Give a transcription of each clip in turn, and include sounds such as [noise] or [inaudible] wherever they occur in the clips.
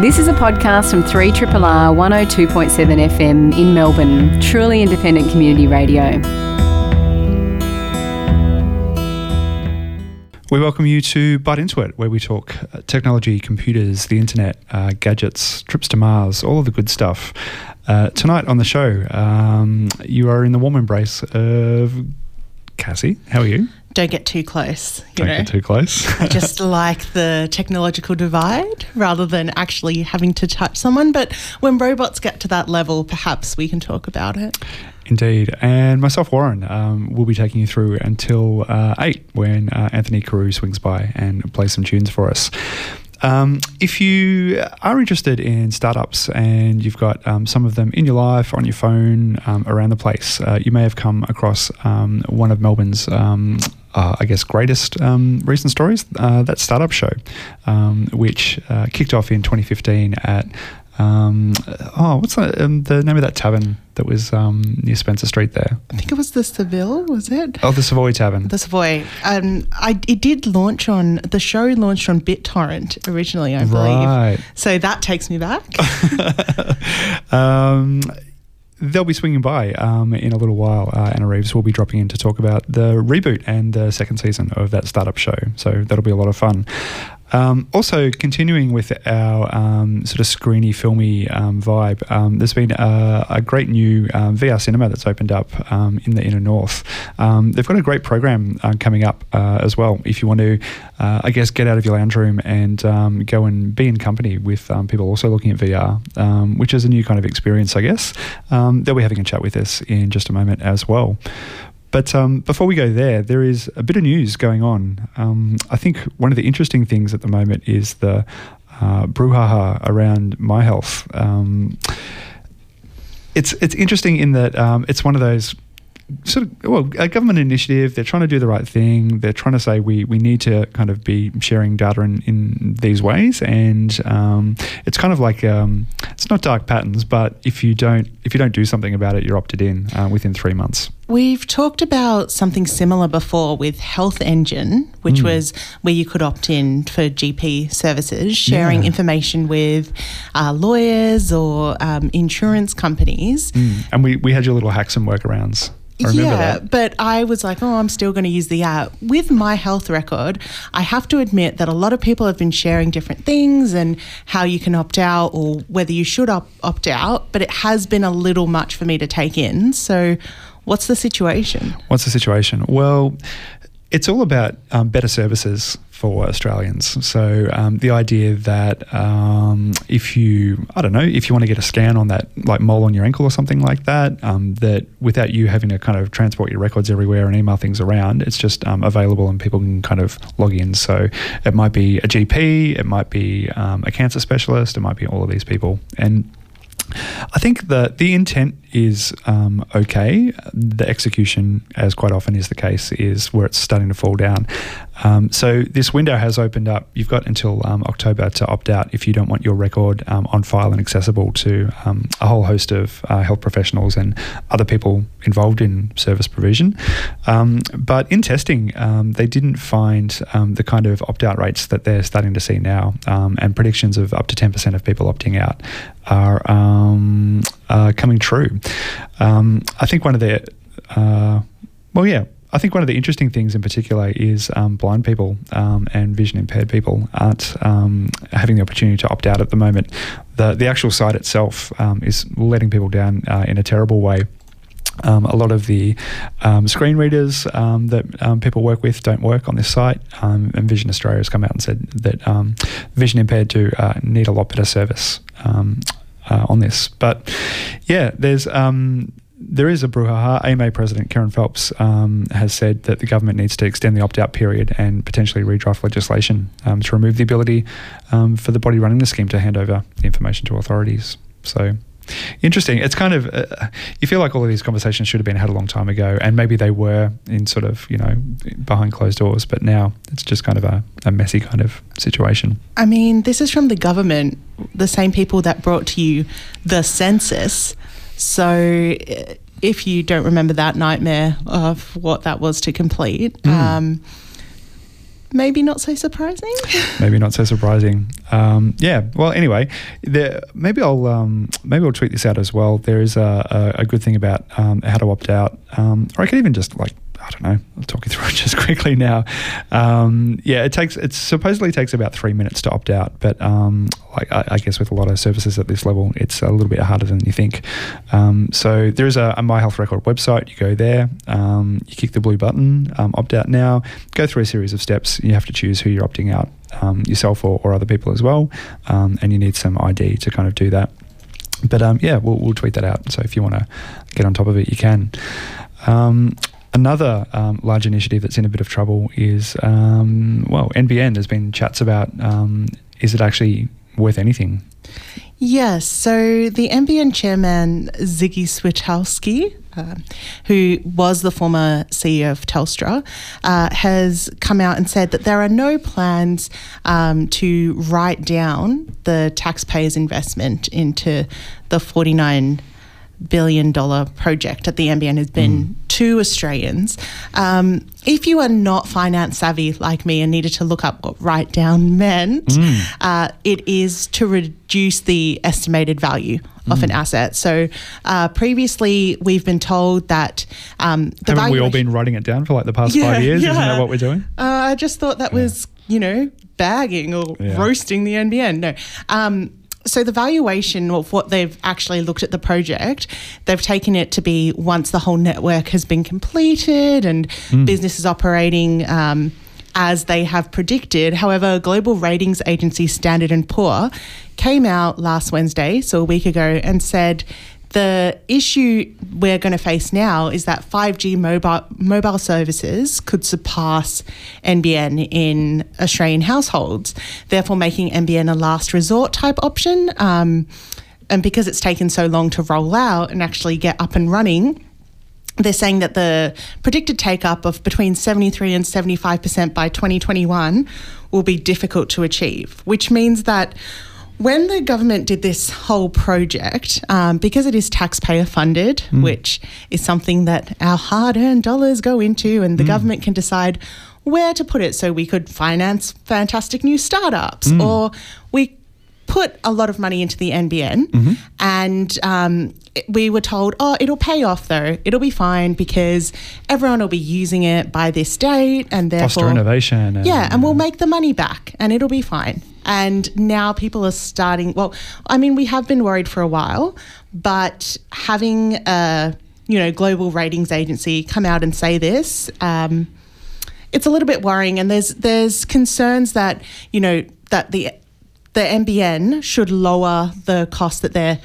This is a podcast from 3RRR 102.7 FM in Melbourne, truly independent community radio. We welcome you to Byte Into It, where we talk uh, technology, computers, the internet, uh, gadgets, trips to Mars, all of the good stuff. Uh, tonight on the show, um, you are in the warm embrace of Cassie. How are you? Don't get too close. don't know? get too close. I just [laughs] like the technological divide rather than actually having to touch someone. But when robots get to that level, perhaps we can talk about it. Indeed. And myself, Warren, um, will be taking you through until uh, 8 when uh, Anthony Carew swings by and plays some tunes for us. Um, if you are interested in startups and you've got um, some of them in your life, on your phone, um, around the place, uh, you may have come across um, one of Melbourne's um, uh, I guess, greatest um, recent stories, uh, that startup show, um, which uh, kicked off in 2015 at, um, oh, what's that, um, the name of that tavern that was um, near Spencer Street there? I think it was the Seville, was it? Oh, the Savoy Tavern. The Savoy. Um, I, it did launch on, the show launched on BitTorrent originally, I believe. Right. So that takes me back. [laughs] [laughs] um, they'll be swinging by um, in a little while. Uh, Anna Reeves will be dropping in to talk about the reboot and the second season of that startup show. So that'll be a lot of fun. Um, also, continuing with our um, sort of screeny, filmy um, vibe, um, there's been a, a great new um, VR cinema that's opened up um, in the inner north. they've got a great program uh, coming up uh, as well. If you want to, uh, I guess, get out of your lounge room and go and be in company with people also looking at VR, which is a new kind of experience, I guess. they'll be having a chat with us in just a moment as well. But um, before we go there, there is a bit of news going on. Um, I think one of the interesting things at the moment is the uh, brouhaha around MyHealth. Um, it's it's interesting in that um, it's one of those sort of well a government initiative they're trying to do the right thing they're trying to say we we need to kind of be sharing data in, in these ways and um, it's kind of like um, it's not dark patterns but if you don't if you don't do something about it you're opted in uh, within three months We've talked about something similar before with Health Engine, which mm. was where you could opt in for GP services, sharing yeah. information with uh, lawyers or um, insurance companies. Mm. And we, we had your little hacks and workarounds yeah, but I was like, oh, I'm still going to use the app. With my health record, I have to admit that a lot of people have been sharing different things and how you can opt out or whether you should op- opt out, but it has been a little much for me to take in. So, what's the situation? What's the situation? Well, it's all about um, better services for Australians. So um, the idea that um, if you, I don't know, if you want to get a scan on that like mole on your ankle or something like that, um, that without you having to kind of transport your records everywhere and email things around, it's just um, available and people can kind of log in. So it might be a GP, it might be um, a cancer specialist, it might be all of these people, and I think the the intent is um, okay. The execution, as quite often is the case, is where it's starting to fall down. Um, so this window has opened up. You've got until um, October to opt out if you don't want your record um, on file and accessible to um, a whole host of uh, health professionals and other people involved in service provision. Um, but in testing, they didn't find the kind of opt out rates that they're starting to see now, and predictions of up to ten percent of people opting out are uh, coming true. Um, I think one of the, uh, well, yeah, I think one of the interesting things in particular is um, blind people um, and vision impaired people aren't um, having the opportunity to opt out at the moment. The, the actual site itself um, is letting people down uh, in a terrible way. Um, a lot of the um, screen readers um, that um, people work with don't work on this site, um, and Vision Australia has come out and said that um, vision impaired do uh, need a lot better service uh, on this. But yeah, there's um, there is a brouhaha. AMA President Kerryn Phelps um, has said that the government needs to extend the opt out period and potentially redraft legislation um, to remove the ability um, for the body running the scheme to hand over the information to authorities. So interesting. It's kind of uh, you feel like all of these conversations should have been had a long time ago, and maybe they were in sort of you know behind closed doors, but now it's just kind of a, a messy kind of situation. I mean, this is from the government, the same people that brought to you the census. So. If you don't remember that nightmare of what that was to complete, mm. um, maybe not so surprising. [laughs] maybe not so surprising. Um, yeah. Well, anyway, there, maybe I'll um, maybe I'll tweet this out as well. There is a, a, a good thing about um, how to opt out, um, or I could even just like I don't know. I'll talk you through it [laughs] just quickly now. Um, yeah, it takes it supposedly takes about three minutes to opt out, but um, like I, I, guess with a lot of services at this level, it's a little bit harder than you think. Um, so there is a, a, My Health Record website. You go there, um, you click the blue button, um, opt out now. Go through a series of steps. You have to choose who you're opting out, um, yourself or, or, other people as well, and you need some ID to kind of do that. But yeah, we'll, we'll tweet that out. So if you want to get on top of it, you can. Um, Another um, large initiative that's in a bit of trouble is, um, well, NBN. There's been chats about um, is it actually worth anything? Yes. So the NBN chairman, Ziggy Switkowski, uh, who was the former CEO of Telstra, uh, has come out and said that there are no plans um, to write down the taxpayers' investment into the 49 billion dollar project that the NBN has been mm. To Australians. Um, if you are not finance savvy like me and needed to look up what write down meant, mm. uh, it is to reduce the estimated value of an mm. asset. So uh, previously, we've been told that um, the haven't we all been writing it down for like the past yeah, five years? Yeah. Isn't that what we're doing? Uh, I just thought that yeah. was you know bagging or roasting the NBN. No. Um, so the valuation of what they've actually looked at the project, they've taken it to be once the whole network has been completed and mm. business is operating um, as they have predicted. However, global ratings agency Standard and Poor came out last Wednesday, so a week ago, and said the issue we're going to face now is that 5G mobile mobile services could surpass NBN in Australian households, therefore making NBN a last resort type option. Um, and because it's taken so long to roll out and actually get up and running, they're saying that the predicted take up of between 73 and 75% by 2021 will be difficult to achieve, which means that when the government did this whole project, um, because it is taxpayer funded, mm. which is something that our hard earned dollars go into, and the mm. government can decide where to put it. So we could finance fantastic new startups, mm. or we put a lot of money into the NBN, mm-hmm. and um, we were told, oh, it'll pay off though. It'll be fine because everyone will be using it by this date, and therefore foster innovation. And, yeah, and we'll make the money back, and it'll be fine. And now people are starting, well, I mean, we have been worried for a while, but having a, you know, global ratings agency come out and say this, um, it's a little bit worrying. And there's, there's concerns that, you know, that the the NBN should lower the cost that they're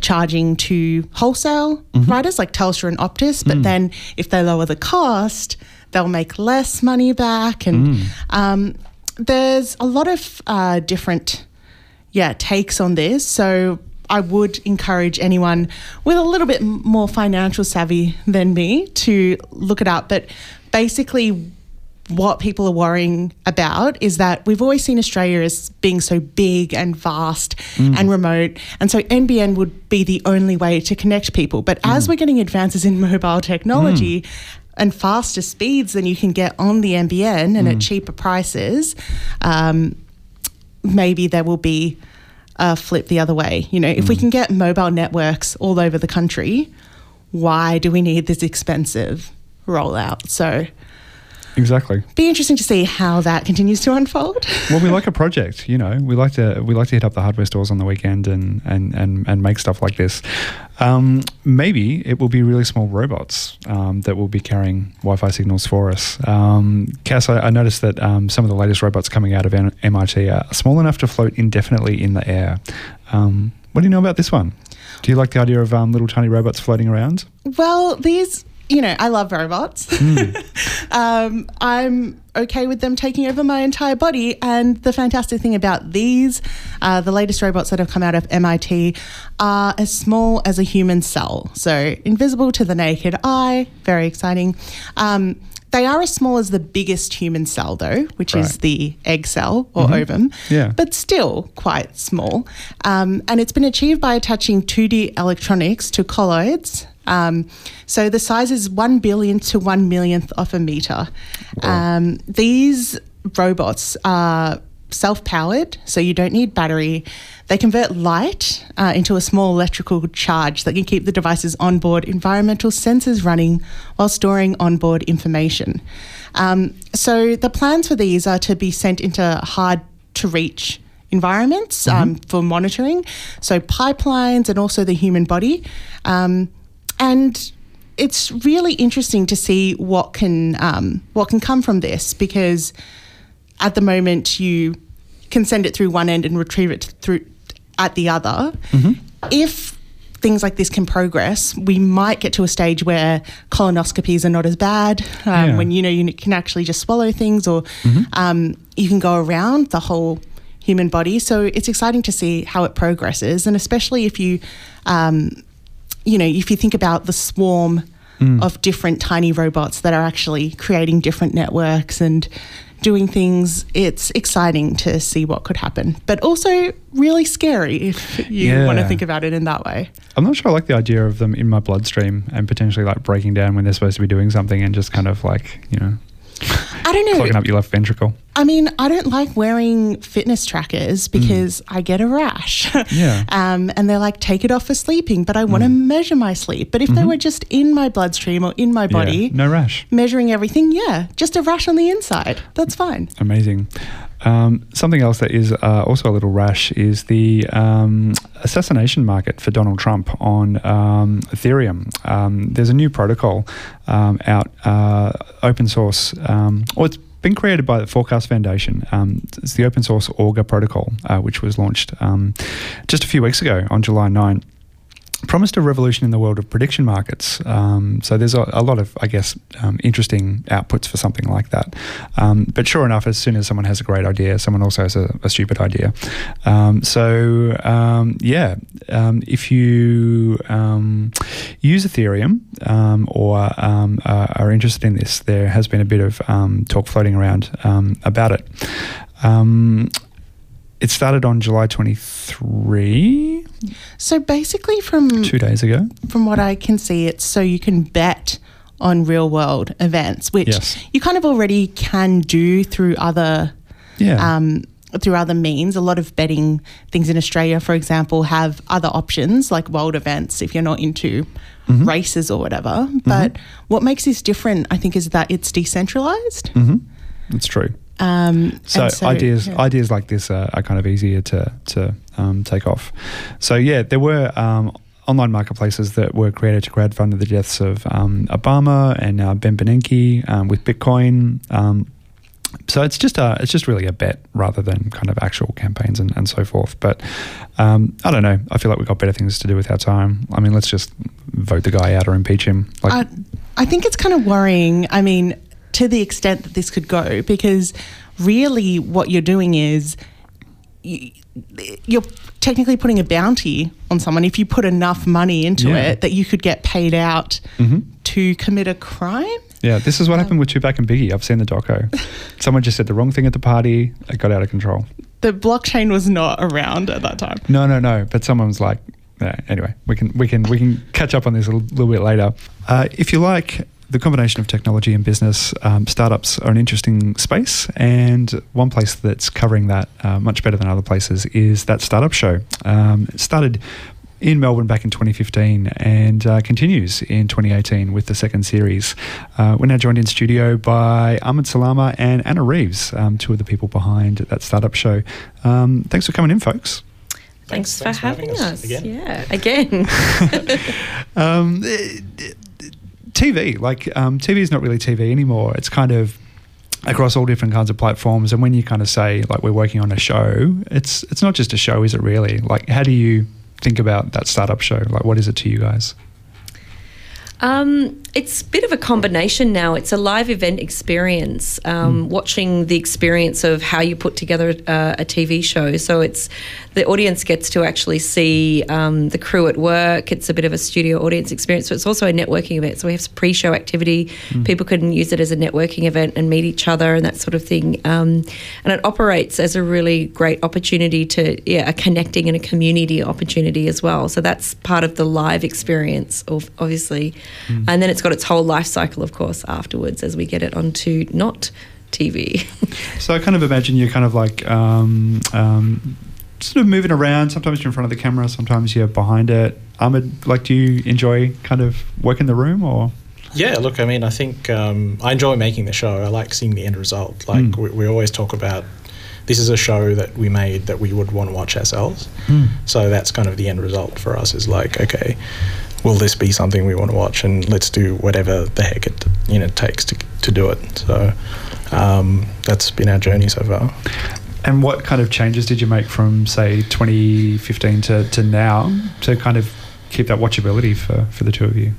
charging to wholesale mm-hmm. providers like Telstra and Optus. But mm. then if they lower the cost, they'll make less money back. And mm. um, there's a lot of uh, different, yeah, takes on this. So I would encourage anyone with a little bit more financial savvy than me to look it up. But basically, what people are worrying about is that we've always seen Australia as being so big and vast mm. and remote. And so NBN would be the only way to connect people. But mm. as we're getting advances in [laughs] mobile technology, mm and faster speeds than you can get on the NBN and mm. at cheaper prices, um, maybe there will be a flip the other way. You know, if mm. we can get mobile networks all over the country, why do we need this expensive rollout? So Exactly. Be interesting to see how that continues to unfold. well, we like a project, you know. We like to we like to hit up the hardware stores on the weekend and and and, and make stuff like this. Um, maybe it will be really small robots um, that will be carrying Wi-Fi signals for us. Um, Cass, I, I noticed that um, some of the latest robots coming out of MIT are small enough to float indefinitely in the air. Um, what do you know about this one? Do you like the idea of um, little tiny robots floating around? Well, these you know, I love robots. Mm. [laughs] um, I'm okay with them taking over my entire body. And the fantastic thing about these, uh, the latest robots that have come out of MIT, are as small as a human cell. So invisible to the naked eye, very exciting. Um, they are as small as the biggest human cell, though, which right. is the egg cell or mm-hmm. ovum, yeah. but still quite small. Um, and it's been achieved by attaching 2D electronics to colloids um, so the size is one billion to one millionth of a meter. Um, these robots are self powered, so you don't need battery. They convert light uh, into a small electrical charge that can keep the device's onboard environmental sensors running while storing onboard information. Um, so the plans for these are to be sent into hard to reach environments um, for monitoring, so pipelines and also the human body. Um, and it's really interesting to see what can um, what can come from this because at the moment you can send it through one end and retrieve it through at the other. If things like this can progress, we might get to a stage where colonoscopies are not as bad um, Yeah. when you know you can actually just swallow things or um, you can go around the whole human body. So it's exciting to see how it progresses, and especially if you, um, you know, if you think about the swarm mm. of different tiny robots that are actually creating different networks and doing things, it's exciting to see what could happen, but also really scary if you want to think about it in that way. I'm not sure I like the idea of them in my bloodstream and potentially like breaking down when they're supposed to be doing something and just kind of like, you know, [laughs] I don't know. clogging up your left ventricle. I mean, I don't like wearing fitness trackers because I get a rash. Mm. Yeah. [laughs] um, and they're like, take it off for sleeping, but I want to measure my sleep. But if they were just in my bloodstream or in my body, Mm-hmm. Yeah, no rash. measuring everything, yeah, just a rash on the inside. That's fine. Amazing. Um, something else that is uh, also a little rash is the um, assassination market for Donald Trump on um, Ethereum. Um, there's a new protocol um, out, uh, open source, um, or it's been created by the Forecast Foundation. Um, it's the open source Augur protocol, uh, which was launched um, just a few weeks ago on July 9 promised a revolution in the world of prediction markets. Um, so there's a, a lot of, I guess, um, interesting outputs for something like that. Um, but sure enough, as soon as someone has a great idea, someone also has a, a stupid idea. Um, so um, yeah, um, if you use Ethereum um, or uh, are interested in this, there has been a bit of talk floating around about it. It started on July 23, So basically, from two days ago. from what I can see, it's so you can bet on real world events, which Yes. you kind of already can do through other Yeah. um, through other means. A lot of betting things in Australia, for example, have other options like world events if you're not into Mm-hmm. races or whatever. But what makes this different, I think, is that it's decentralized. hmm It's true. Um, So, and ideas yeah. ideas like this are, are kind of easier to to um, take off. So yeah, there were um, online marketplaces that were created to crowdfund the deaths of um, Obama and uh, Ben Bernanke um, with Bitcoin. Um, so it's just a, it's just really a bet rather than kind of actual campaigns and, and so forth. But um, I don't know. I feel like we've got better things to do with our time. I mean, let's just vote the guy out or impeach him. Like, I, I think it's kind of worrying. I mean, to the extent that this could go, because really what you're doing is you, you're technically putting a bounty on someone if you put enough money into Yeah. it that you could get paid out Mhm. to commit a crime. Yeah, this is what happened with Tupac and Biggie. I've seen the doco. [laughs] Someone just said the wrong thing at the party. It got out of control. The blockchain was not around at that time. No, no, no. But someone's like, yeah, anyway, we can we can we can catch up on this a little, little bit later. Uh, if you like the combination of technology and business, um, startups are an interesting space, and one place that's covering that uh, much better than other places is that startup show. Um, it started in Melbourne back in 2015 and uh, continues in 2018 with the second series. Uh, we're now joined in studio by Ahmed Salama and Anna Reeves, um, two of the people behind that startup show. Um, thanks for coming in, folks. Thanks, Thanks- for thanks for having, having us us. again. Yeah, again. [laughs] [laughs] Um, eh, TV, like um, TV is not really TV anymore. It's kind of across all different kinds of platforms. And when you kind of say like we're working on a show, it's it's not just a show, is it really? Like, how do you think about that startup show? Like, what is it to you guys? Um, it's a bit of a combination now. It's a live event experience, um, watching the experience of how you put together uh, a TV show. So it's the audience gets to actually see um, the crew at work. It's a bit of a studio audience experience. but it's also a networking event. So we have pre-show activity. People can use it as a networking event and meet each other and that sort of thing. Um, and it operates as a really great opportunity to yeah, a connecting and a community opportunity as well. So that's part of the live experience, of obviously. And then it's got its whole life cycle, of course, afterwards as we get it onto not TV. [laughs] So I kind of imagine you're kind of like um, um, sort of moving around. Sometimes you're in front of the camera, sometimes you're behind it. Ahmed, like, do you enjoy kind of work in the room or? Yeah, look, I mean, I think um, I enjoy making the show. I like seeing the end result. Like, Mm. we, we always talk about this is a show that we made that we would want to watch ourselves. Mm. So that's kind of the end result for us is like, okay, will this be something we want to watch? And let's do whatever the heck it you know takes to, to do it. So um, that's been our journey so far. And what kind of changes did you make from, say, 2015 to, to now to kind of keep that watchability for, for the two of you?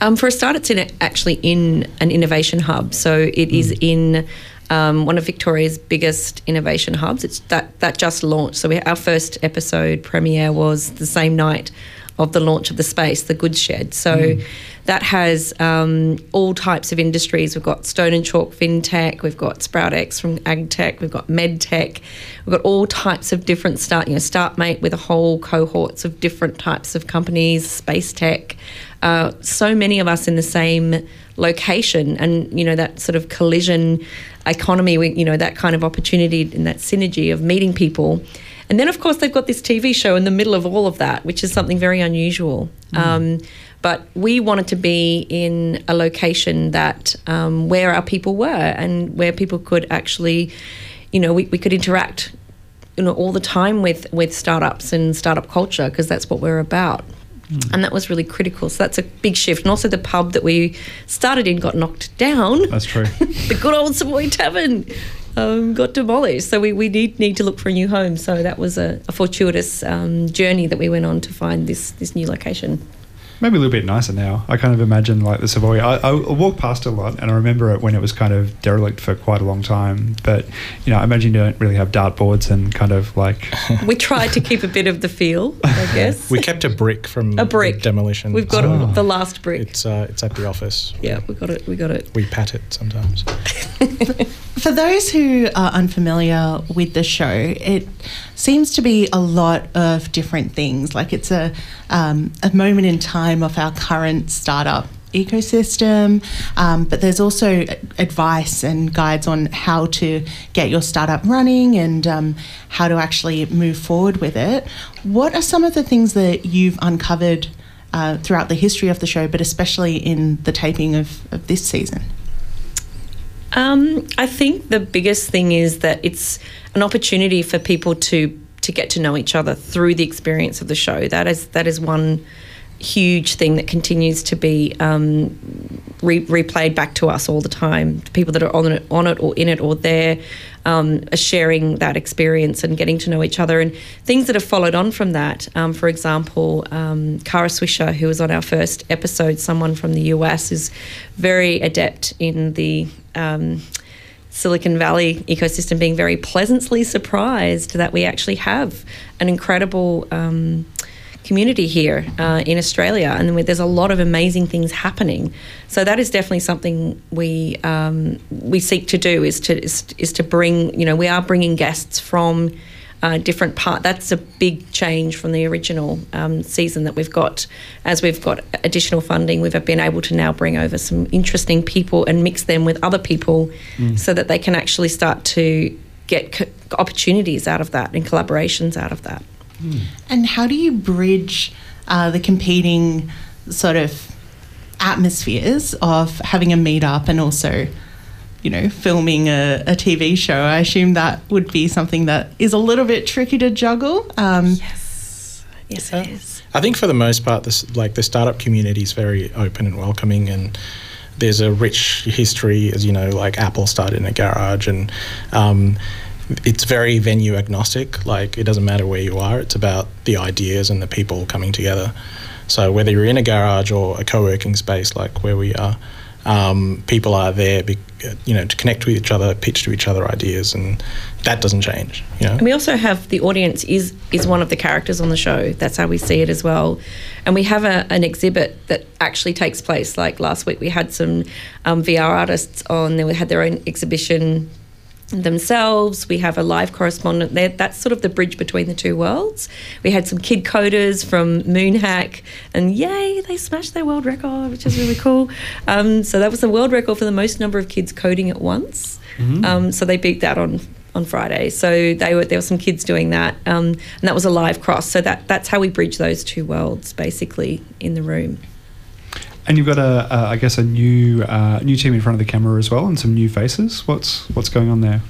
Um, for a start, it's in a, actually in an innovation hub. So it is in um, one of Victoria's biggest innovation hubs. It's that that just launched. So we, our first episode premiere was the same night of the launch of the space, the goods shed. So that has um, all types of industries. We've got Stone and Chalk FinTech, we've got SproutX from AgTech, we've got MedTech, we've got all types of different start, you know, StartMate with a whole cohorts of different types of companies, Space Tech. Uh, so many of us in the same location, and you know that sort of collision economy. We, you know that kind of opportunity and that synergy of meeting people. And then, of course, they've got this TV show in the middle of all of that, which is something very unusual. Um, but we wanted to be in a location that um, where our people were and where people could actually, you know, we, we could interact, you know, all the time with with startups and startup culture because that's what we're about. And that was really critical. So that's a big shift. And also the pub that we started in got knocked down That's true. [laughs] the good old Savoy Tavern um, got demolished. So we, we need, need to look for a new home. So that was a, a fortuitous um, journey that we went on to find this, this new location. Maybe a little bit nicer now. I kind of imagine like the Savoy. I, I walk past a lot, and I remember it when it was kind of derelict for quite a long time. But you know, I imagine you don't really have dartboards and kind of like [laughs] We tried to keep a bit of the feel, I [laughs] guess. We kept a brick from a brick the demolition. We've got Oh. it, the last brick. It's uh, it's at the office. yeah, we got it. We got it. We pat it sometimes. [laughs] For those who are unfamiliar with the show, it seems to be a lot of different things. Like it's a um, a moment in time of our current startup ecosystem, um, but there's also advice and guides on how to get your startup running and um, how to actually move forward with it. What are some of the things that you've uncovered uh, throughout the history of the show, but especially in the taping of, of this season? Um, I think the biggest thing is that it's an opportunity for people to to get to know each other through the experience of the show. That is that is one huge thing that continues to be um, re- replayed back to us all the time. People that are on it, on it or in it or there um, are sharing that experience and getting to know each other and things that have followed on from that. Um, for example, um, Kara Swisher, who was on our first episode, someone from the US, is very adept in the um, Silicon Valley ecosystem, being very pleasantly surprised that we actually have an incredible um, community here uh, in Australia, and there's a lot of amazing things happening. So that is definitely something we um, we seek to do is to is, is to bring you know we are bringing guests from. Uh, different part. That's a big change from the original um, season that we've got. As we've got additional funding, we've been able to now bring over some interesting people and mix them with other people, so that they can actually start to get co- opportunities out of that and collaborations out of that. And how do you bridge uh, the competing sort of atmospheres of having a meetup and also, you know, filming a, a TV show? I assume that would be something that is a little bit tricky to juggle. Um, Yes, it is. I think for the most part, this like the startup community is very open and welcoming, and there's a rich history. As you know, like Apple started in a garage, and um, it's very venue agnostic. Like it doesn't matter where you are; it's about the ideas and the people coming together. So whether you're in a garage or a co-working space like where we are, um, people are there, be, you know, to connect with each other, pitch to each other ideas, and that doesn't change. You know. And we also have the audience is is one of the characters on the show. That's how we see it as well. And we have a, an exhibit that actually takes place. Like last week, we had some um, VR artists on. They had their own exhibition themselves. We have a live correspondent there. That's sort of the bridge between the two worlds. We had some kid coders from Moonhack, and yay, they smashed their world record, which is really cool. Um, so that was the world record for the most number of kids coding at once. Um, so they beat that on on Friday. So they were there were some kids doing that, um, and that was a live cross. So that that's how we bridge those two worlds basically in the room. And you've got a, a I guess, a new uh, new team in front of the camera as well, and some new faces. What's what's going on there?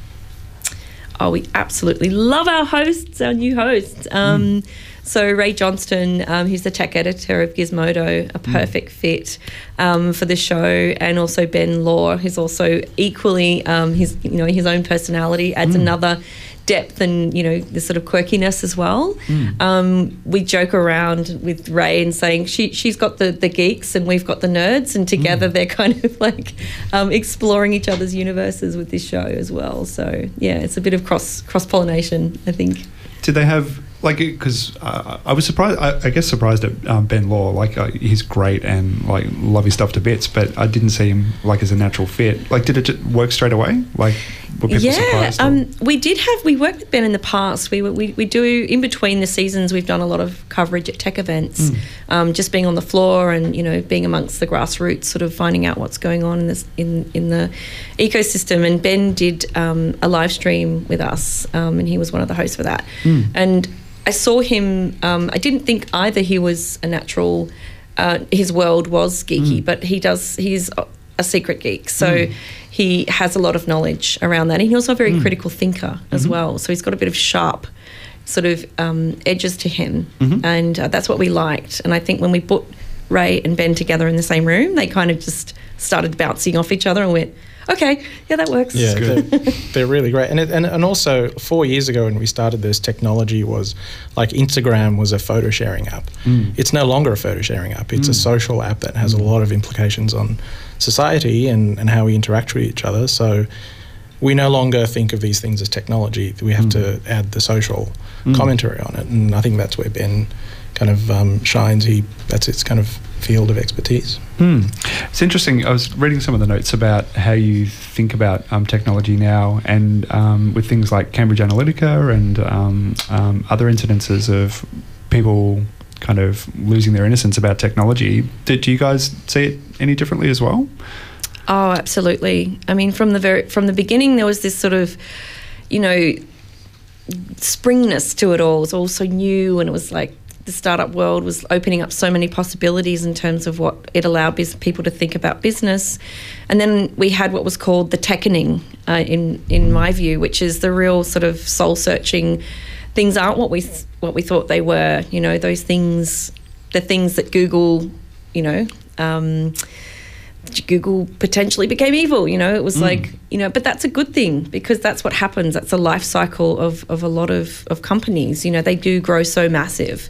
Oh, we absolutely love our hosts, our new hosts. Um, So Rae Johnston, um, who's the tech editor of Gizmodo, a perfect fit um, for the show, and also Ben Law, who's also equally um, his you know his own personality adds another depth and you know the sort of quirkiness as well. Um, we joke around with Rae and saying she she's got the the geeks and we've got the nerds, and together they're kind of [laughs] like um, exploring each other's universes with this show as well. So yeah, it's a bit of cross cross pollination, I think. Did they have like because uh, I was surprised? I, I guess surprised at um, Ben Law. Like uh, he's great and like love his stuff to bits, but I didn't see him like as a natural fit. Like, did it work straight away? Like, were people yeah, um, we did have we worked with Ben in the past. We, we we do in between the seasons. We've done a lot of coverage at tech events, um, just being on the floor and you know being amongst the grassroots, sort of finding out what's going on in this in in the ecosystem. And Ben did um, a live stream with us, um, and he was one of the hosts for that. And I saw him. Um, I didn't think either he was a natural. Uh, his world was geeky, but he does. He's a- a secret geek, so hmm. he has a lot of knowledge around that. And he's also a very hmm. critical thinker as hmm. well. So he's got a bit of sharp sort of um, edges to him, and uh, that's what we liked. And I think when we put Rae and Ben together in the same room, they kind of just started bouncing off each other and went, "Okay, yeah, that works." Yeah, they're, [laughs] they're really great. And, it, and and also four years ago when we started this, technology was like Instagram was a photo sharing app. It's no longer a photo sharing app. It's a social app that has a lot of implications on society and, and how we interact with each other. So we no longer think of these things as technology. We have to add the social commentary on it. And I think that's where Ben kind of um, shines. He that's its kind of field of expertise. Hmm. It's interesting. I was reading some of the notes about how you think about um, technology now, and um, with things like Cambridge Analytica and um, um, other incidences of people kind of losing their innocence about technology. Did do you guys see it any differently as well? Oh, absolutely. I mean, from the very from the beginning, there was this sort of, you know, springness to it all. It was all so new, and it was like the startup world was opening up so many possibilities in terms of what it allowed people to think about business. And then we had what was called the techkening, uh, in in my view, which is the real sort of soul searching. Things aren't what we what we thought they were. You know, those things, the things that Google, you know. Um, Google potentially became evil. You know, it was like, you know, but that's a good thing because that's what happens. That's a life cycle of, of a lot of, of companies. You know, they do grow so massive.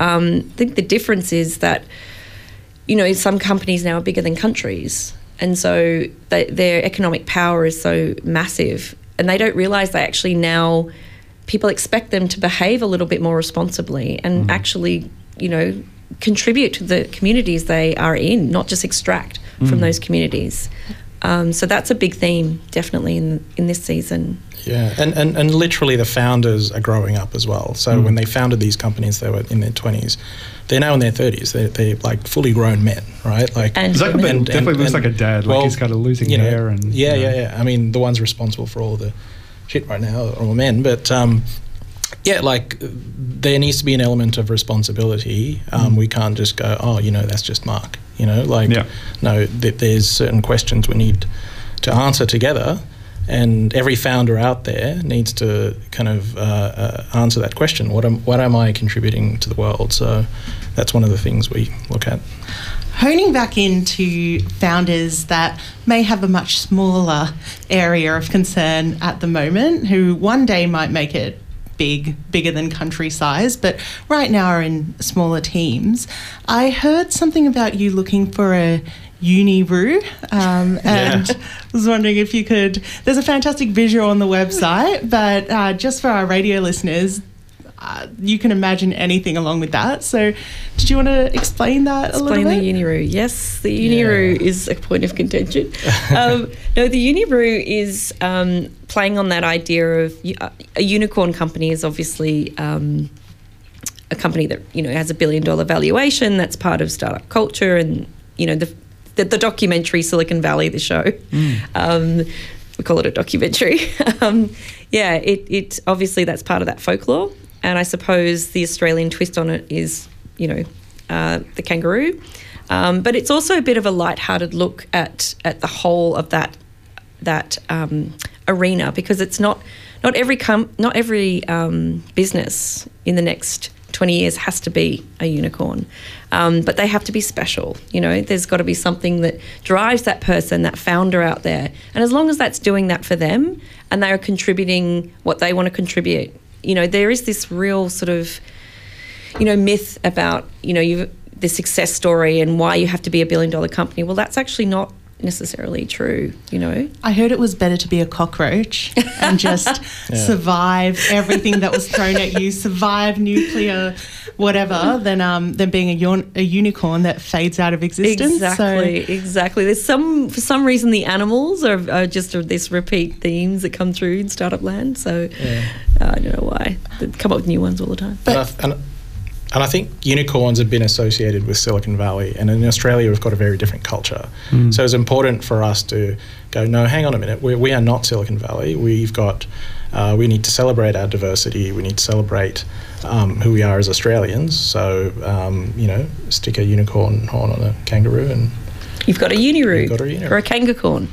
Um, I think the difference is that, you know, some companies now are bigger than countries. And so they, their economic power is so massive. And they don't realize they actually now, people expect them to behave a little bit more responsibly and actually, you know, contribute to the communities they are in, not just extract from those communities. Um, so that's a big theme, definitely in in this season. Yeah, and, and, and literally the founders are growing up as well. So when they founded these companies, they were in their 20s. They're now in their 30s. They're, they're like fully grown men, right? Like And Zuckerberg women. definitely looks like a dad. Like he's kind of losing you know, hair and yeah, you know. yeah, yeah. I mean, the ones responsible for all the shit right now are all men, but um, yeah, like there needs to be an element of responsibility. Um, We can't just go, oh, you know, that's just Mark. You know, like Yeah. no, th- there's certain questions we need to answer together. And every founder out there needs to kind of uh, uh, answer that question. What am what am I contributing to the world? So that's one of the things we look at. honing back into founders that may have a much smaller area of concern at the moment, who one day might make it big, bigger than country size, but right now are in smaller teams. I heard something about you looking for a Uniroo, um, [laughs] and was wondering if you could. There's a fantastic visual on the website, but uh, just for our radio listeners, uh, you can imagine anything along with that. So, did you want to explain that a little bit? Explain the? Uniroo. Yes, the Uniroo Yeah. is a point of contention. [laughs] um, no, the Uniroo is um, playing on that idea of uh, a unicorn company is obviously um, a company that you know has a billion dollar valuation. That's part of startup culture, and you know the the, the documentary Silicon Valley, the show. Um, we call it a documentary. [laughs] um, yeah, it, it obviously that's part of that folklore, and I suppose the Australian twist on it is, you know, uh, the kangaroo. Um, but it's also a bit of a light-hearted look at at the whole of that that um, arena because it's not not every com- not every um, business in the next 20 years has to be a unicorn. Um, but they have to be special you know? There's got to be something that drives that person that founder out there. And as long as that's doing that for them and they are contributing what they want to contribute you know there is this real sort of you know myth about you know you the success story and why you have to be a billion dollar company. Well that's actually not necessarily true you know I heard it was better to be a cockroach and [laughs] just survive everything that was thrown at you, survive nuclear whatever, than um than being a, yon- a unicorn that fades out of existence. Exactly, exactly. There's some for some reason the animals are, are just are this repeat themes that come through in startup land. So uh, I don't know why they come up with new ones all the time. and, I, and, and I think unicorns have been associated with Silicon Valley, and in Australia we've got a very different culture. So it's important for us to go, no, hang on a minute, we, we are not Silicon Valley. We've got, uh, we need to celebrate our diversity. We need to celebrate um, who we are as Australians. So um, you know, stick a unicorn horn on a kangaroo, and You've got a uniroo You've got a uniroo. or a kangacorn.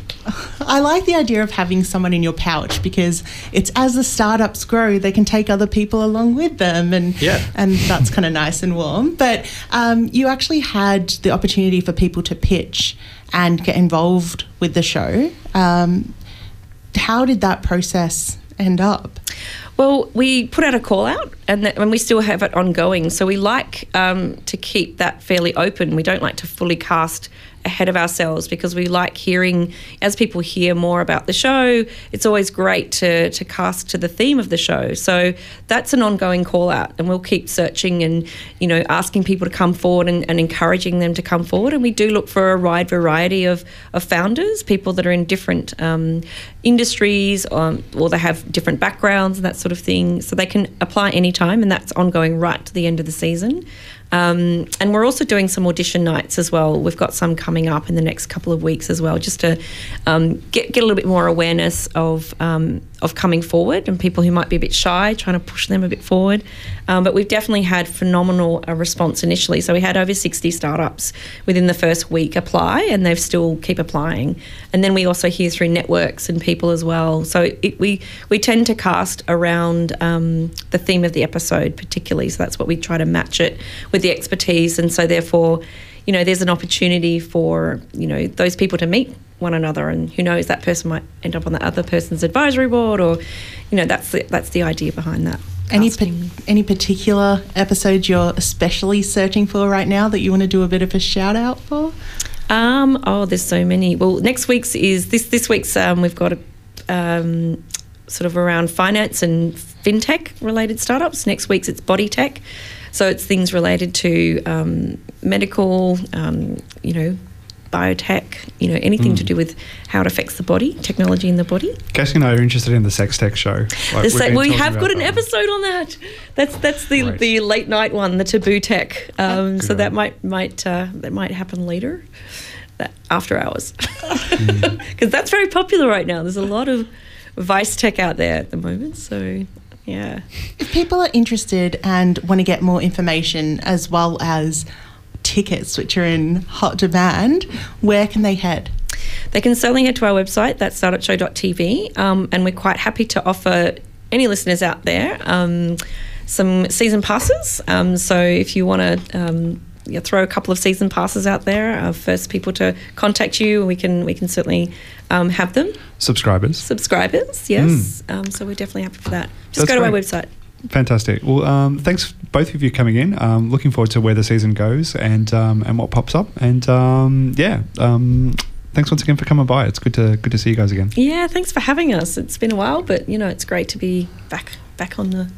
I like the idea of having someone in your pouch because it's as the startups grow, they can take other people along with them, and Yeah. and that's kind of nice and warm. But um, you actually had the opportunity for people to pitch and get involved with the show. Um, how did that process end up? Well, we put out a call out, and, that, and we still have it ongoing. So we like um, to keep that fairly open. We don't like to fully cast ahead of ourselves because we like hearing as people hear more about the show. It's always great to to cast to the theme of the show. So that's an ongoing call out, and we'll keep searching and you know asking people to come forward and, and encouraging them to come forward. And we do look for a wide variety of of founders, people that are in different um, industries, um, or they have different backgrounds and that sort of thing. So they can apply anytime, and that's ongoing right to the end of the season. Um, and we're also doing some audition nights as well. We've got some coming up in the next couple of weeks as well, just to um, get get a little bit more awareness of um, of coming forward and people who might be a bit shy, trying to push them a bit forward. Um, but we've definitely had phenomenal uh, response initially. So we had over 60 startups within the first week apply, and they've still keep applying. And then we also hear through networks and people as well. So it, we we tend to cast around um, the theme of the episode particularly. So that's what we try to match it with the expertise, and so therefore, you know, there's an opportunity for you know those people to meet one another, and who knows that person might end up on the other person's advisory board, or you know that's the, that's the idea behind that. Any pa- any particular episodes you're especially searching for right now that you want to do a bit of a shout out for? Um, oh, there's so many. Well, next week's is this. This week's um, we've got a um, sort of around finance and fintech related startups. Next week's it's body tech, so it's things related to um, medical, um, you know, biotech, you know, anything to do with how it affects the body, technology in the body. Cassie and I are interested in the sex tech show. Like, The we've sa- been we talking have about got an that episode on that. That's that's the Right. the late night one, the taboo tech. Um, so Good that might might uh, that might happen later, that after hours, [laughs] Mm. because that's very popular right now. There's a lot of vice tech out there at the moment. So yeah, If people are interested and want to get more information as well as tickets, which are in hot demand, where can they head? they can certainly head to our website. That's startupshow.tv, um, and we're quite happy to offer any listeners out there um, some season passes. Um, so if you want to. Um, yeah, throw a couple of season passes out there. Uh, first people to contact you, we can we can certainly um, have them. Subscribers. Subscribers, yes. Um, so we're definitely happy for that. Just That's go to our website. Fantastic. Well, um, thanks both of you coming in. Um, looking forward to where the season goes and um, and what pops up. And um, yeah, um, thanks once again for coming by. It's good to good to see you guys again. Yeah, thanks for having us. It's been a while, but you know it's great to be back back on the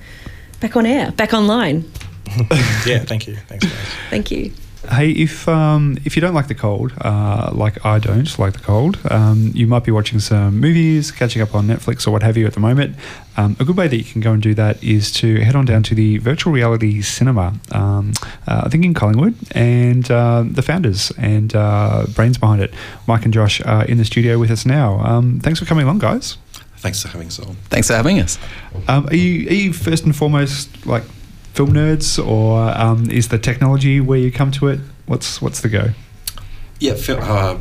back on air, back online. [laughs] yeah, thank you. Thanks, guys. Thank you. Hey, if um, if you don't like the cold, uh, like I don't like the cold, um, you might be watching some movies, catching up on Netflix or what have you at the moment. Um, a good way that you can go and do that is to head on down to the virtual reality cinema, um, uh, I think in Collingwood, and uh, the founders and uh, brains behind it, Mike and Josh, are in the studio with us now. Um, thanks for coming along, guys. Thanks for having us on. Thanks for having us. Um, are you are you first and foremost like film nerds, or um, is the technology where you come to it? What's what's the go? Yeah, fi- uh,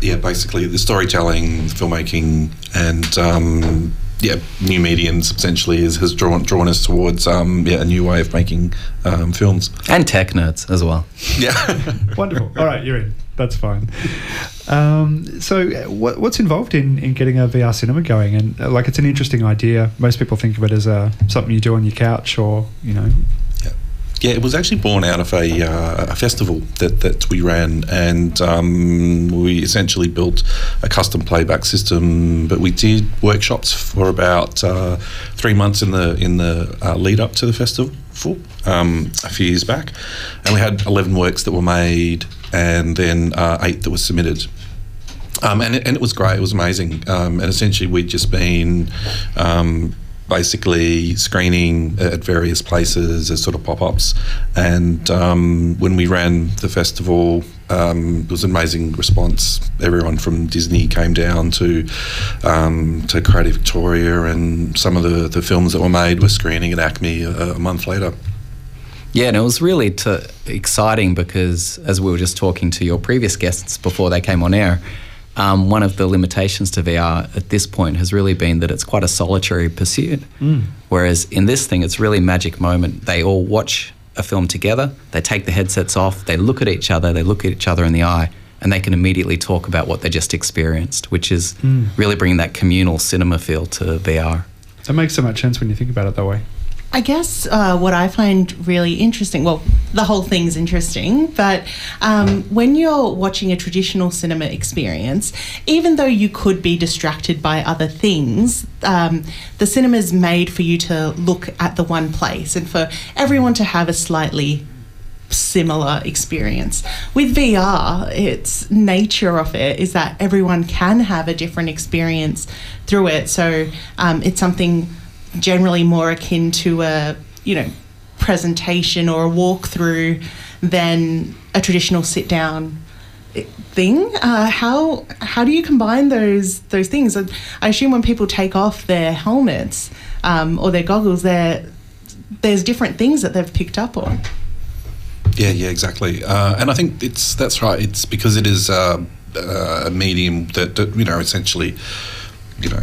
yeah. Basically, the storytelling, filmmaking, and um, yeah, new mediums essentially is, has drawn drawn us towards um, yeah a new way of making um, films. And tech nerds as well. Yeah. [laughs] Wonderful. All right, you're in. That's fine. Um, so, uh, what, what's involved in, in getting a VR cinema going? And uh, like, it's an interesting idea. Most people think of it as a something you do on your couch, or you know, Yeah, it was actually born out of a, uh, a festival that, that we ran, and um, we essentially built a custom playback system. But we did workshops for about uh, three months in the in the uh, lead up to the festival um, a few years back, and we had eleven works that were made, and then uh, eight that were submitted. Um, and, it, and it was great. It was amazing. Um, and essentially, we'd just been um, basically screening at various places as sort of pop ups. And um, when we ran the festival, um, it was an amazing response. Everyone from Disney came down to um, to Creative Victoria, and some of the, the films that were made were screening at ACMI a, a month later. Yeah, and it was really to, exciting because, as we were just talking to your previous guests before they came on air, um, one of the limitations to VR at this point has really been that it's quite a solitary pursuit. Whereas in this thing, it's really magic moment. They all watch a film together, they take the headsets off, they look at each other, they look at each other in the eye, and they can immediately talk about what they just experienced, which is really bringing that communal cinema feel to VR. that makes so much sense when you think about it that way. I guess uh, what I find really interesting, well, the whole thing's interesting, but um, when you're watching a traditional cinema experience, even though you could be distracted by other things, um, the cinema's made for you to look at the one place and for everyone to have a slightly similar experience. With VR, its nature of it is that everyone can have a different experience through it. So um, it's something generally more akin to a you know presentation or a walkthrough than a traditional sit down thing. Uh, how how do you combine those those things? I assume when people take off their helmets um, or their goggles, there there's different things that they've picked up on. Yeah, yeah, exactly. Uh, and I think it's that's right. It's because it is uh, uh, a medium that, that you know essentially. You know,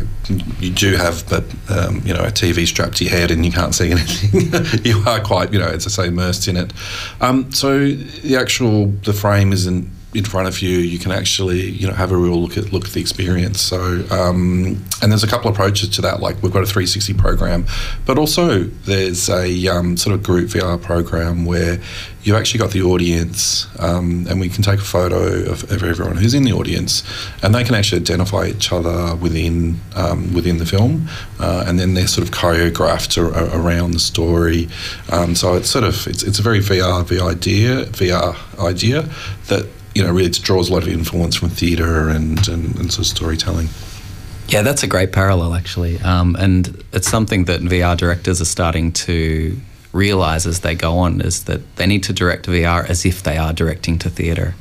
you do have, but um, you know, a TV strapped to your head and you can't see [laughs] anything. you are quite, you know, as I say, immersed in it. Um, so the actual the frame isn't in front of you. You can actually, you know, have a real look at look at the experience. So, um, and there's a couple of approaches to that. Like we've got a 360 program, but also there's a um, sort of group VR program where you've actually got the audience, um, and we can take a photo of, everyone who's in the audience, and they can actually identify each other within um, within the film, uh, and then they're sort of choreographed ar- around the story. Um, so it's sort of it's, it's a very VR VR idea VR idea that you know really it draws a lot of influence from theatre and, and, and sort of storytelling. Yeah, that's a great parallel, actually. Um, and it's something that VR directors are starting to realize as they go on is that they need to direct VR as if they are directing to theatre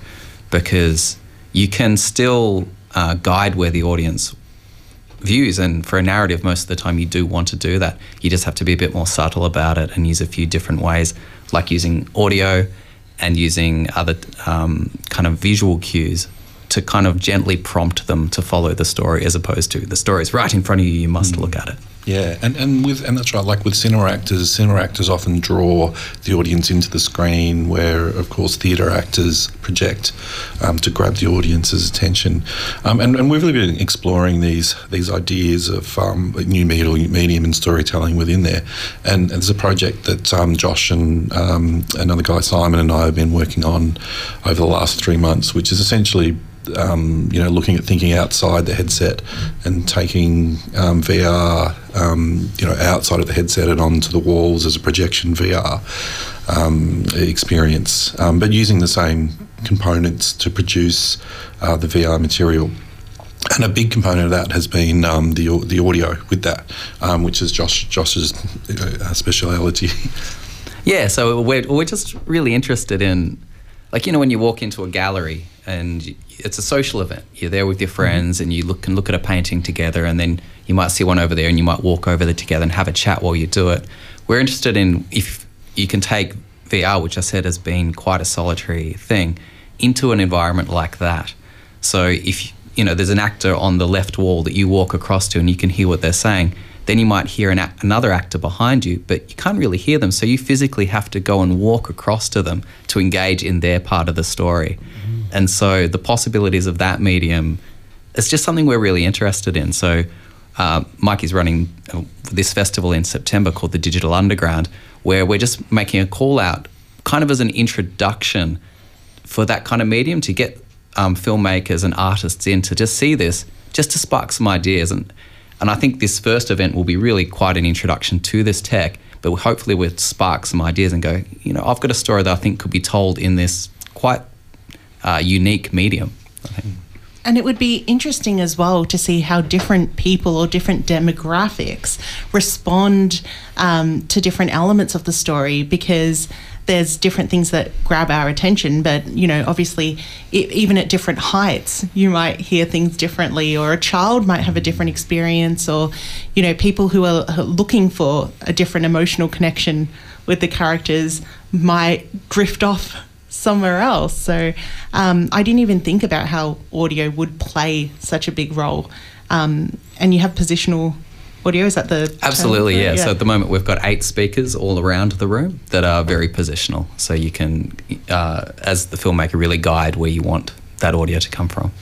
because you can still uh, guide where the audience views. And for a narrative, most of the time, you do want to do that. You just have to be a bit more subtle about it and use a few different ways, like using audio and using other um, kind of visual cues to kind of gently prompt them to follow the story as opposed to the story is right in front of you, you must look at it. Yeah, and, and with and that's right. Like with cinema actors, cinema actors often draw the audience into the screen, where of course theatre actors project um, to grab the audience's attention. Um, and, and we've really been exploring these these ideas of um, new medium, medium and storytelling within there. And, and there's a project that um, Josh and um, another guy Simon and I have been working on over the last three months, which is essentially um, you know, looking at thinking outside the headset and taking um, VR, um, you know, outside of the headset and onto the walls as a projection VR um, experience, um, but using the same components to produce uh, the VR material. And a big component of that has been um, the the audio with that, um, which is Josh Josh's uh, speciality. Yeah, so we're we're just really interested in, like you know, when you walk into a gallery and it's a social event, you're there with your mm-hmm. friends and you look can look at a painting together, and then you might see one over there and you might walk over there together and have a chat while you do it. We're interested in if you can take VR, which I said has been quite a solitary thing, into an environment like that. So if you know there's an actor on the left wall that you walk across to and you can hear what they're saying, then you might hear an act, another actor behind you, but you can't really hear them. So you physically have to go and walk across to them to engage in their part of the story. Mm-hmm. And so the possibilities of that medium, it's just something we're really interested in. So uh, Mike is running uh, this festival in September called the Digital Underground, where we're just making a call out, kind of as an introduction for that kind of medium to get um, filmmakers and artists in to just see this, just to spark some ideas. And, and I think this first event will be really quite an introduction to this tech, but hopefully we'll spark some ideas and go, you know, I've got a story that I think could be told in this quite uh, unique medium. And it would be interesting as well to see how different people or different demographics respond um, to different elements of the story because there's different things that grab our attention, but you know, obviously, even at different heights, you might hear things differently, or a child might have a different experience, or you know, people who are looking for a different emotional connection with the characters might drift off somewhere else. So um, I didn't even think about how audio would play such a big role. Um, and you have positional audio, is that the Absolutely, yeah. yeah. So at the moment we've got eight speakers all around the room that are very positional. So you can, uh, as the filmmaker, really guide where you want that audio to come from.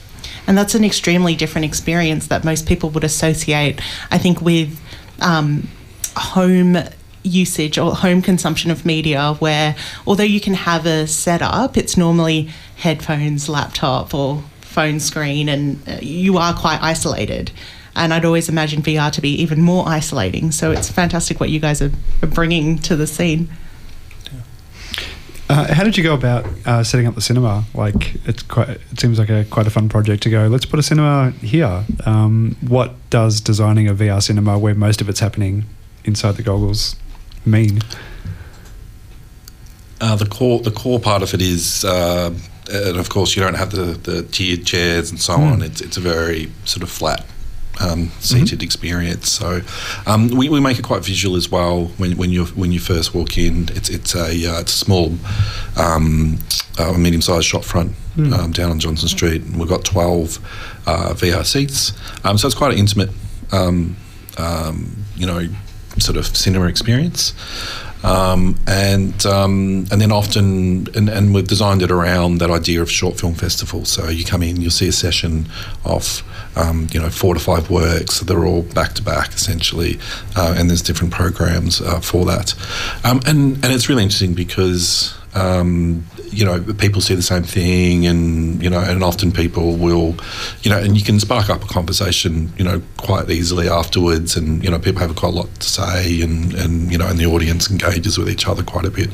And that's an extremely different experience that most people would associate, I think, with um, home usage or home consumption of media where although you can have a setup it's normally headphones laptop or phone screen and uh, you are quite isolated and I'd always imagined VR to be even more isolating so it's fantastic what you guys are, bringing to the scene uh, how did you go about uh, setting up the cinema? Like, it's quite. It seems like a quite a fun project to go. Let's put a cinema here. Um, what does designing a VR cinema, where most of it's happening inside the goggles, mean? Uh, the core the core part of it is, uh, and of course, you don't have the, the tiered chairs and so mm. on. It's it's a very sort of flat. Um, seated mm-hmm. experience, so um, we, we make it quite visual as well. When, when you when you first walk in, it's it's a uh, it's a small, um, uh, medium sized shop front mm. down on Johnston Street. We've got twelve uh, VR seats, um, so it's quite an intimate, um, you know, sort of cinema experience. Um, and um, and then often and, and we've designed it around that idea of short film festival. So you come in, you'll see a session of um, you know four to five works. They're all back to back essentially, uh, and there's different programs uh, for that. Um, and and it's really interesting because um, you know, people see the same thing, and you know, and often people will, you know, and you can spark up a conversation, you know, quite easily afterwards, and you know, people have quite a lot to say, and and you know, and the audience engages with each other quite a bit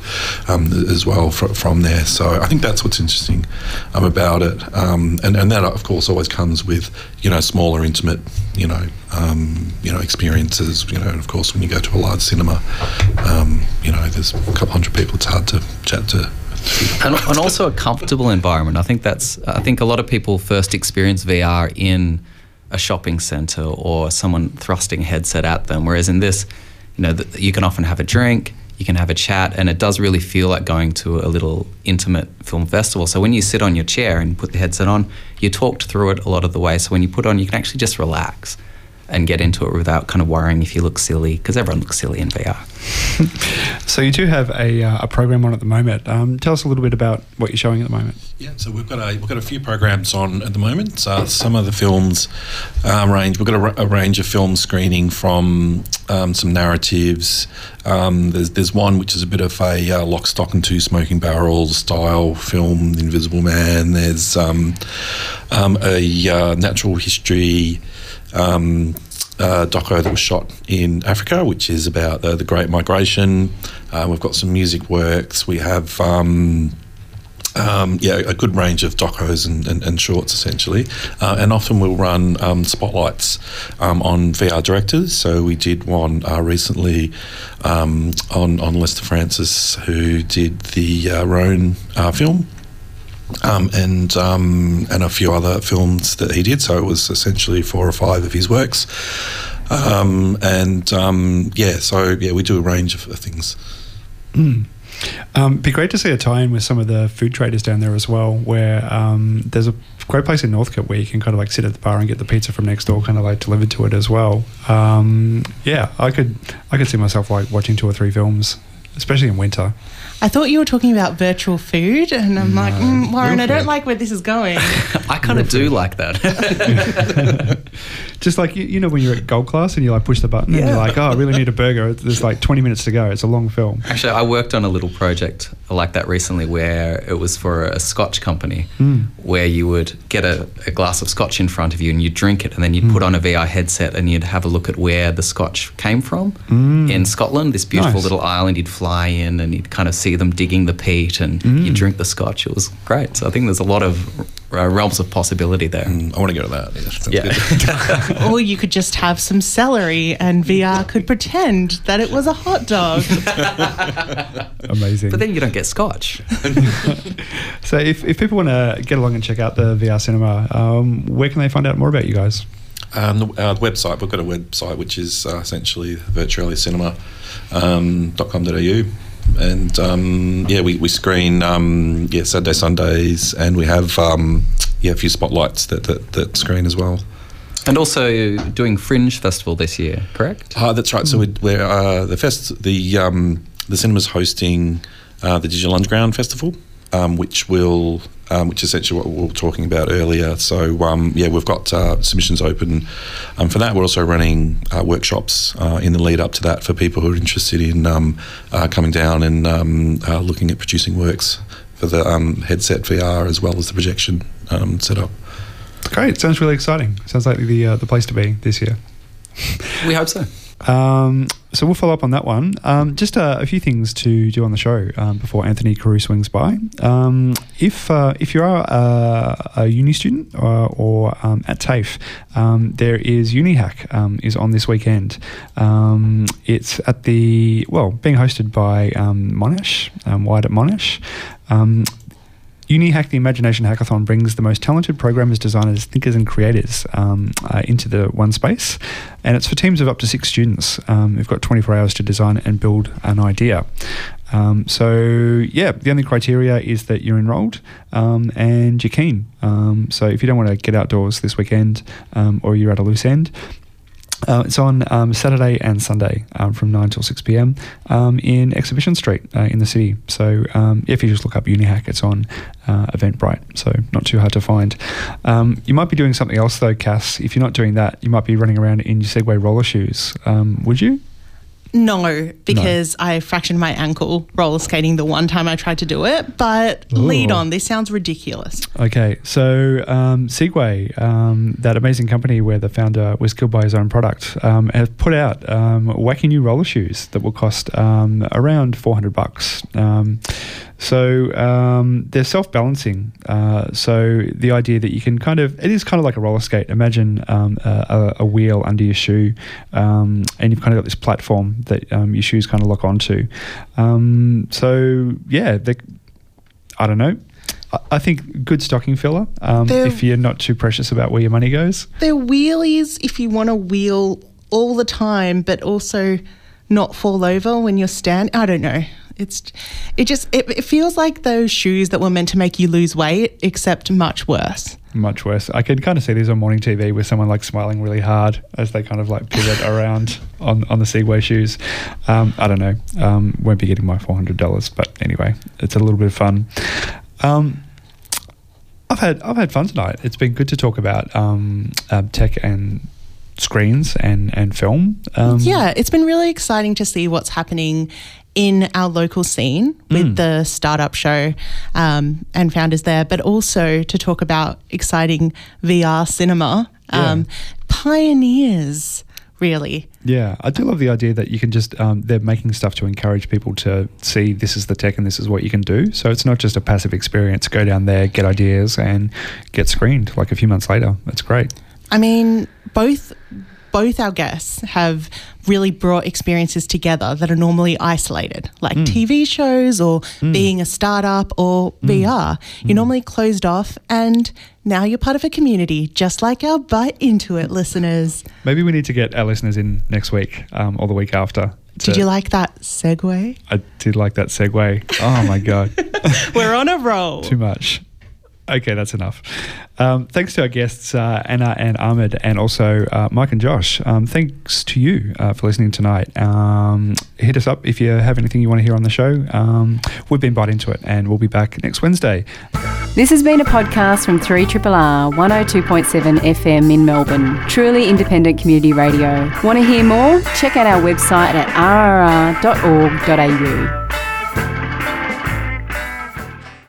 um, as well fr- from there. So I think that's what's interesting um, about it, um, and and that of course always comes with you know smaller, intimate, you know, um, you know, experiences, you know, and of course when you go to a large cinema, um, you know, there's a couple hundred people, it's hard to chat to and, and, also a comfortable environment. I think that's. I think a lot of people first experience VR in a shopping center or someone thrusting a headset at them. Whereas in this, you know, you can often have a drink, you can have a chat, and it does really feel like going to a little intimate film festival. So when you sit on your chair and put the headset on, you're talked through it a lot of the way. So when you put on, you can actually just relax and get into it without kind of worrying if you look silly, because everyone looks silly in VR. [laughs] So you do have a, uh, a program on at the moment. Um, tell us a little bit about what you're showing at the moment. Yeah, so we've got a we've got a few programs on at the moment. Uh, some of the films um, range. We've got a, a range of film screening from um, some narratives. Um, there's there's one which is a bit of a uh, lock, stock, and two smoking barrels style film, The Invisible Man. There's um, um, a uh, natural history. Um, uh, doco that was shot in Africa, which is about the, the Great Migration. Uh, we've got some music works. We have um, um, yeah, a good range of docos and, and, and shorts essentially, uh, and often we'll run um, spotlights um, on VR directors. So we did one uh, recently um, on on Lester Francis, who did the uh, Roan uh, film. Um, and um, and a few other films that he did. So it was essentially four or five of his works. Um, and um, yeah, so yeah, we do a range of, things. Um, be great to see a tie-in with some of the food traders down there as well, where um, there's a great place in Northcote where you can kind of like sit at the bar and get the pizza from next door, kind of like delivered to it as well. Um, yeah, I could I could see myself like watching two or three films, especially in winter. I thought you were talking about virtual food, and I'm like, mm, Warren, I don't like where this is going. [laughs] I kind of do like that. [laughs] Just like you, you know when you're at gold class and you like push the button and you're like, oh, I really need a burger. There's like 20 minutes to go. It's a long film. Actually, I worked on a little project like that recently where it was for a scotch company hmm. where you would get a, a glass of scotch in front of you and you'd drink it and then you'd put hmm. on a VR headset and you'd have a look at where the scotch came from hmm. in Scotland, this beautiful Nice. little island. You'd fly in and you'd kind of see them digging the peat and you'd drink the scotch. It was great. So I think there's a lot of uh, realms of possibility there. Mm, I want to go to that. Yeah, Yeah. good. [laughs] or you could just have some celery, and VR could pretend that it was a hot dog. [laughs] Amazing. But then you don't get scotch. [laughs] so if, if people want to get along and check out the VR cinema, um, where can they find out more about you guys? Um, the, uh, website, we've got a website which is uh, essentially virtualitycinema.com.au. And um, yeah, we, we screen um, yeah Saturday, Sundays, and we have um, yeah a few spotlights that, that, that screen as well. And also doing Fringe Festival this year, correct? Uh, that's right. So we, we're uh, the fest the um, the cinema's hosting uh, the Digital Underground Festival, um, which will um, which is essentially what we were talking about earlier. So um, yeah, we've got uh, submissions open um, for that. We're also running uh, workshops uh, in the lead up to that for people who are interested in um, uh, coming down and um, uh, looking at producing works for the um, headset VR as well as the projection um, setup. Great. Sounds really exciting. Sounds like the uh, the place to be this year. We hope so. Um, so we'll follow up on that one. Um, just uh, a few things to do on the show um, before Anthony Carew swings by. Um, if uh, if you are a, a uni student or, or um, at TAFE, um, there is UniHack is on this weekend. It's at the well being hosted by Monash, um, Wyatt at Monash. UniHack, the Imagination Hackathon, brings the most talented programmers, designers, thinkers, and creators um, uh, into the one space. And it's for teams of up to six students. Um, who've got 24 hours to design and build an idea. Um, so, yeah, the only criteria is that you're enrolled um, and you're keen. Um, so, if you don't want to get outdoors this weekend um, or you're at a loose end, uh, it's on um, Saturday and Sunday um, from 9 till 6 pm um, in Exhibition Street uh, in the city. So um, if you just look up Unihack, it's on uh, Eventbrite, so not too hard to find. Um, you might be doing something else though, Cass. If you're not doing that, you might be running around in your Segway roller shoes. Um, would you? No, because I fractured my ankle roller skating the one time I tried to do it. But lead on. This sounds ridiculous. Okay, so um, Segway, um, that amazing company where the founder was killed by his own product, um, has put out um, wacky new roller shoes that will cost um, around 400 bucks. So um, they're self-balancing. Uh, so the idea that you can kind of, it is kind of like a roller skate. Imagine um, a, a wheel under your shoe, um, and you've kind of got this platform that um, your shoes kind of lock onto. Um, so yeah, they, I don't know. I- I think good stocking filler um, if you're not too precious about where your money goes. They're wheelies if you want to wheel all the time, but also not fall over when you're standing. I don't know. It's it just it, it feels like those shoes that were meant to make you lose weight, except much worse. much worse. I can kind of see these on morning TV with someone like smiling really hard as they kind of like pivot [laughs] around on, on the Segway shoes. Um, I don't know. Um, won't be getting my four hundred dollars, but anyway, it's a little bit of fun. Um, I've had I've had fun tonight. It's been good to talk about um, uh, tech and screens and and film. Um, yeah, it's been really exciting to see what's happening in our local scene with Mm. the startup show um, and founders there, but also to talk about exciting VR cinema um, pioneers. Really, Yeah, I do love the idea that you can just um, they're making stuff to encourage people to see this is the tech and this is what you can do. So it's not just a passive experience. Go down there, get ideas, and get screened like a few months later. That's great. I mean, both both our guests have really brought experiences together that are normally isolated, like mm. TV shows or mm. being a startup or mm. VR. You're normally closed off, and now you're part of a community, just like our Byte Into It listeners. Maybe we need to get our listeners in next week um, or the week after. Did you like that segue? I did like that segue. Oh my god, [laughs] We're on a roll. too much. Okay, that's enough. Um, thanks to our guests, uh, Anna and Ahmed, and also uh, Mike and Josh. Um, thanks to you uh, for listening tonight. Um, hit us up if you have anything you want to hear on the show. Um, we've been bought into it, and we'll be back next Wednesday. This has been a podcast from 3RRR 102.7 FM in Melbourne, truly independent community radio. Want to hear more? Check out our website at rrr.org.au.